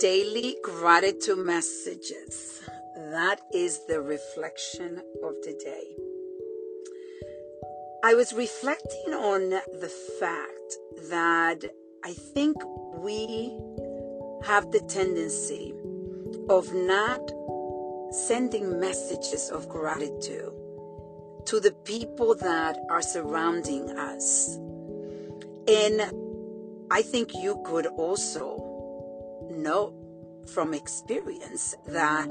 Daily gratitude messages. That is the reflection of the day. I was reflecting on the fact that I think we have the tendency of not sending messages of gratitude to the people that are surrounding us. And I think you could also know from experience that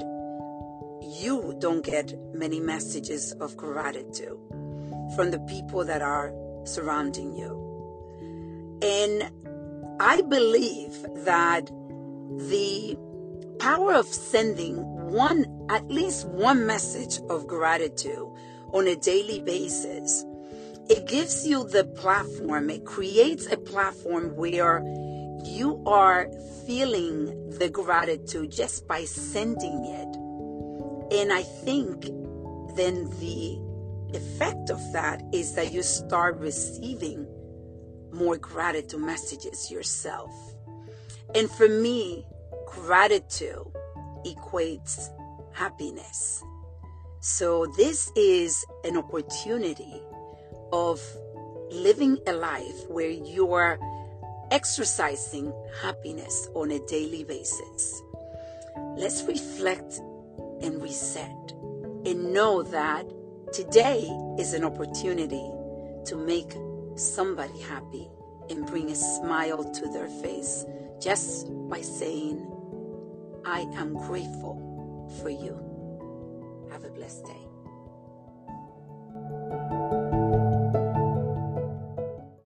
you don't get many messages of gratitude from the people that are surrounding you. And I believe that the power of sending one, at least one message of gratitude on a daily basis, it gives you the platform, it creates a platform where you are feeling the gratitude just by sending it. And I think then the effect of that is that you start receiving more gratitude messages yourself. And for me, gratitude equates happiness. So this is an opportunity of living a life where you are exercising happiness on a daily basis. Let's reflect and reset and know that today is an opportunity to make somebody happy and bring a smile to their face just by saying, I am grateful for you. Have a blessed day.